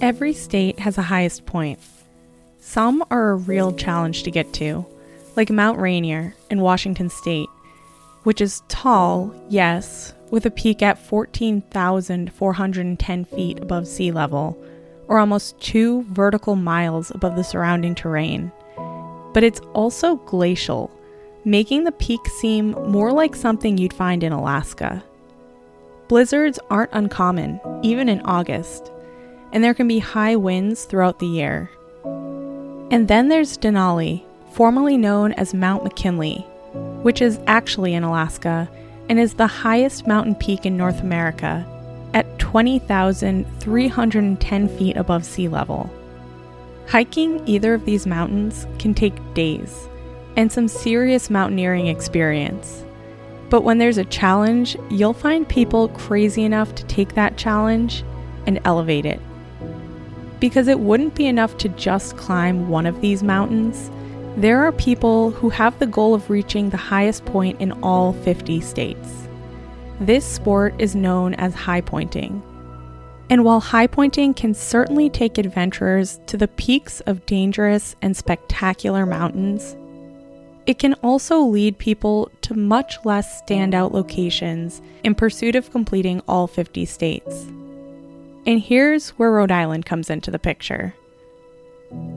Every state has a highest point. Some are a real challenge to get to, like Mount Rainier in Washington state, which is tall, yes, with a peak at 14,410 feet above sea level, or almost two vertical miles above the surrounding terrain. But it's also glacial, making the peak seem more like something you'd find in Alaska. Blizzards aren't uncommon, even in August, and there can be high winds throughout the year. And then there's Denali, formerly known as Mount McKinley, which is actually in Alaska and is the highest mountain peak in North America at 20,310 feet above sea level. Hiking either of these mountains can take days and some serious mountaineering experience. But when there's a challenge, you'll find people crazy enough to take that challenge and elevate it. Because it wouldn't be enough to just climb one of these mountains, there are people who have the goal of reaching the highest point in all 50 states. This sport is known as high pointing. And while high pointing can certainly take adventurers to the peaks of dangerous and spectacular mountains, it can also lead people to much less standout locations in pursuit of completing all 50 states. And here's where Rhode Island comes into the picture.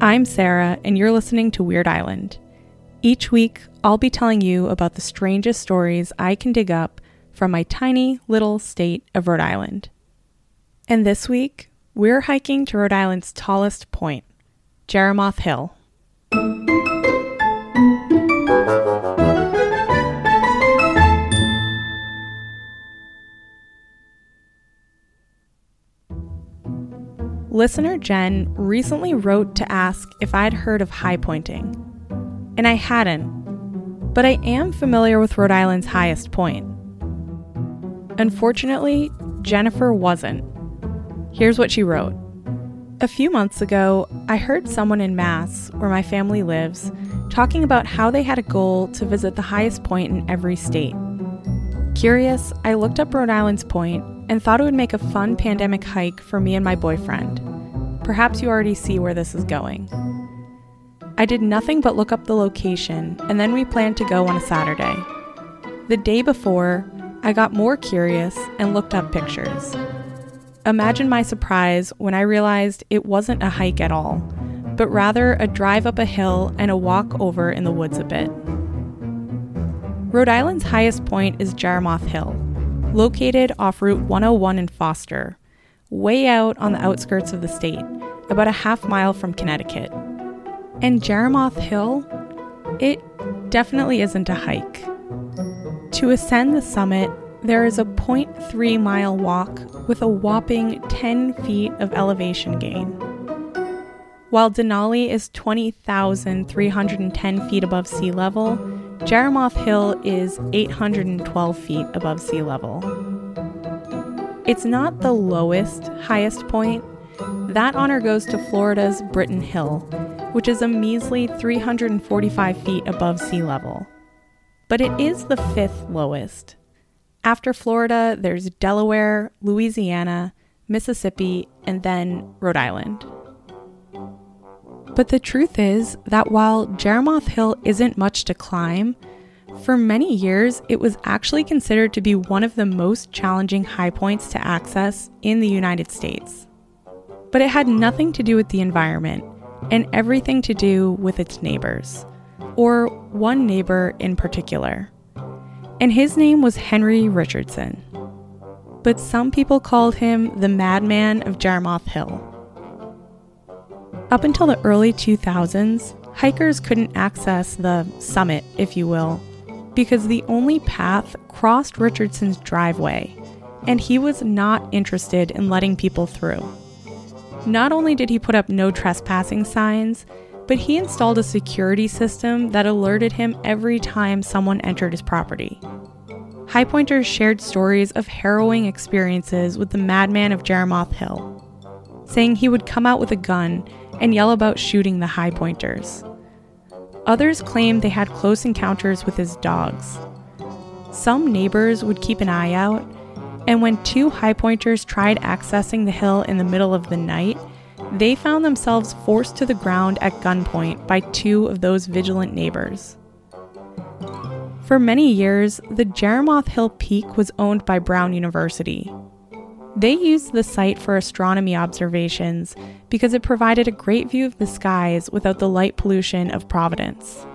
I'm Sarah, and you're listening to Weird Island. Each week, I'll be telling you about the strangest stories I can dig up from my tiny little state of Rhode Island. And this week, we're hiking to Rhode Island's tallest point, Jerimoth Hill. Listener Jen recently wrote to ask if I'd heard of high pointing. And I hadn't, but I am familiar with Rhode Island's highest point. Unfortunately, Jennifer wasn't. Here's what she wrote A few months ago, I heard someone in Mass, where my family lives, talking about how they had a goal to visit the highest point in every state. Curious, I looked up Rhode Island's point and thought it would make a fun pandemic hike for me and my boyfriend. Perhaps you already see where this is going. I did nothing but look up the location, and then we planned to go on a Saturday. The day before, I got more curious and looked up pictures. Imagine my surprise when I realized it wasn't a hike at all, but rather a drive up a hill and a walk over in the woods a bit. Rhode Island's highest point is Jerimoth Hill, located off Route 101 in Foster, way out on the outskirts of the state, about a half mile from Connecticut. And Jerimoth Hill, it definitely isn't a hike. To ascend the summit, there is a 0.3 mile walk with a whopping 10 feet of elevation gain. While Denali is 20,310 feet above sea level, Jerimoth Hill is 812 feet above sea level. It's not the lowest, highest point. That honor goes to Florida's Britton Hill, which is a measly 345 feet above sea level. But it is the fifth lowest. After Florida, there's Delaware, Louisiana, Mississippi, and then Rhode Island. But the truth is that while Jerimoth Hill isn't much to climb, for many years it was actually considered to be one of the most challenging high points to access in the United States. But it had nothing to do with the environment and everything to do with its neighbors, or one neighbor in particular. And his name was Henry Richardson. But some people called him the madman of Jerimoth Hill. Up until the early 2000s, hikers couldn't access the summit, if you will, because the only path crossed Richardson's driveway, and he was not interested in letting people through. Not only did he put up no trespassing signs, but he installed a security system that alerted him every time someone entered his property. High Pointers shared stories of harrowing experiences with the madman of Jerimoth Hill, saying he would come out with a gun and yell about shooting the high pointers. Others claimed they had close encounters with his dogs. Some neighbors would keep an eye out, and when two high pointers tried accessing the hill in the middle of the night, they found themselves forced to the ground at gunpoint by two of those vigilant neighbors. For many years, the Jerimoth Hill Peak was owned by Brown University. They used the site for astronomy observations because it provided a great view of the skies without the light pollution of Providence.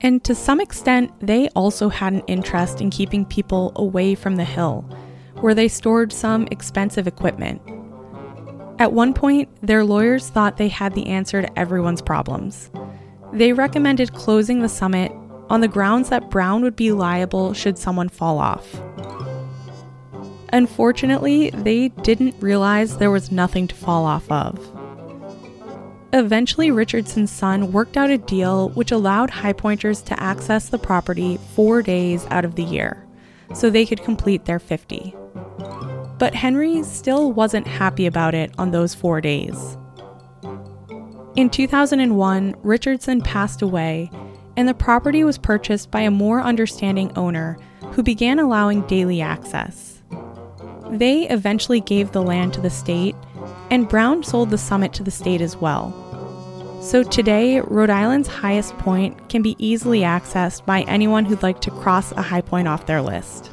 And to some extent, they also had an interest in keeping people away from the hill, where they stored some expensive equipment. At one point, their lawyers thought they had the answer to everyone's problems. They recommended closing the summit on the grounds that Brown would be liable should someone fall off. Unfortunately, they didn't realize there was nothing to fall off of. Eventually, Richardson's son worked out a deal which allowed high pointers to access the property four days out of the year, so they could complete their 50. But Henry still wasn't happy about it on those four days. In 2001, Richardson passed away, and the property was purchased by a more understanding owner who began allowing daily access. They eventually gave the land to the state, and Brown sold the summit to the state as well. So today, Rhode Island's highest point can be easily accessed by anyone who'd like to cross a high point off their list.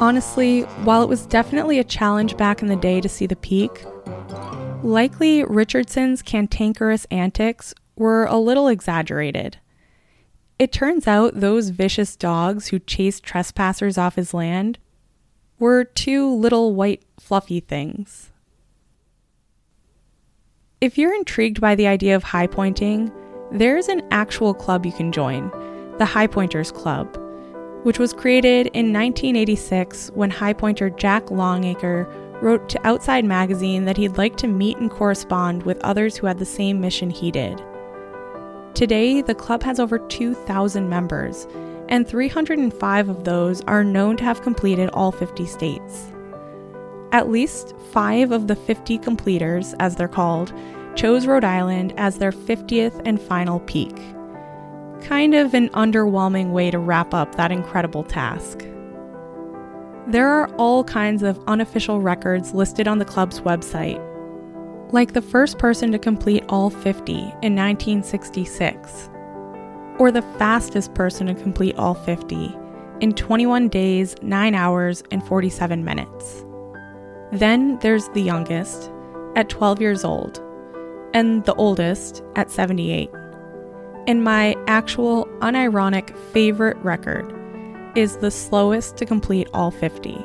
Honestly, while it was definitely a challenge back in the day to see the peak, likely Richardson's cantankerous antics were a little exaggerated. It turns out those vicious dogs who chased trespassers off his land were two little white fluffy things. If you're intrigued by the idea of high pointing, there's an actual club you can join, the High Pointers Club, which was created in 1986 when high pointer Jack Longacre wrote to Outside Magazine that he'd like to meet and correspond with others who had the same mission he did. Today, the club has over 2,000 members, and 305 of those are known to have completed all 50 states. At least five of the 50 completers, as they're called, chose Rhode Island as their 50th and final peak. Kind of an underwhelming way to wrap up that incredible task. There are all kinds of unofficial records listed on the club's website, like the first person to complete all 50 in 1966, or the fastest person to complete all 50 in 21 days, 9 hours, and 47 minutes. Then there's the youngest, at 12 years old, and the oldest, at 78. And my actual unironic favorite record is the slowest to complete all 50.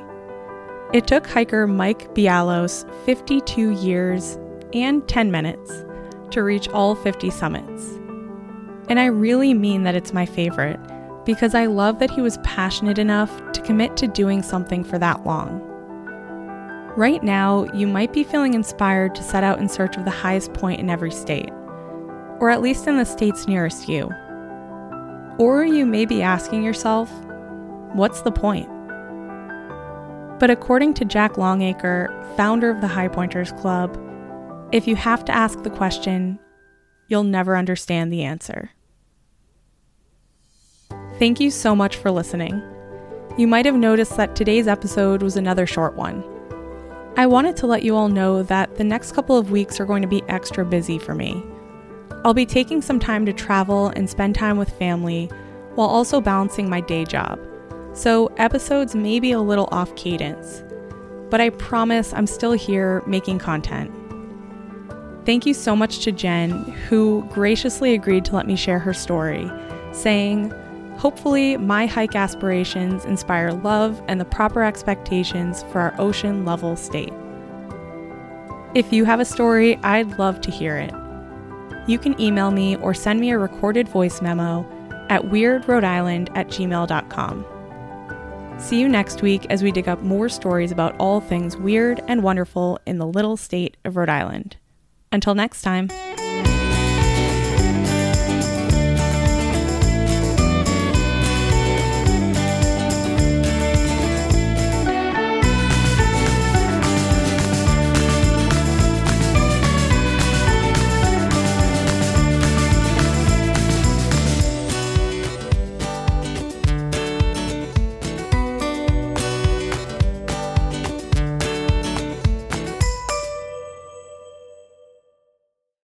It took hiker Mike Bialos 52 years and 10 minutes to reach all 50 summits. And I really mean that it's my favorite because I love that he was passionate enough to commit to doing something for that long. Right now, you might be feeling inspired to set out in search of the highest point in every state, or at least in the states nearest you. Or you may be asking yourself, what's the point? But according to Jack Longacre, founder of the High Pointers Club, if you have to ask the question, you'll never understand the answer. Thank you so much for listening. You might have noticed that today's episode was another short one. I wanted to let you all know that the next couple of weeks are going to be extra busy for me. I'll be taking some time to travel and spend time with family while also balancing my day job, so episodes may be a little off cadence, but I promise I'm still here making content. Thank you so much to Jen, who graciously agreed to let me share her story, saying, Hopefully, my hike aspirations inspire love and the proper expectations for our ocean level state. If you have a story, I'd love to hear it. You can email me or send me a recorded voice memo at weirdrhodeisland at gmail.com. See you next week as we dig up more stories about all things weird and wonderful in the little state of Rhode Island. Until next time.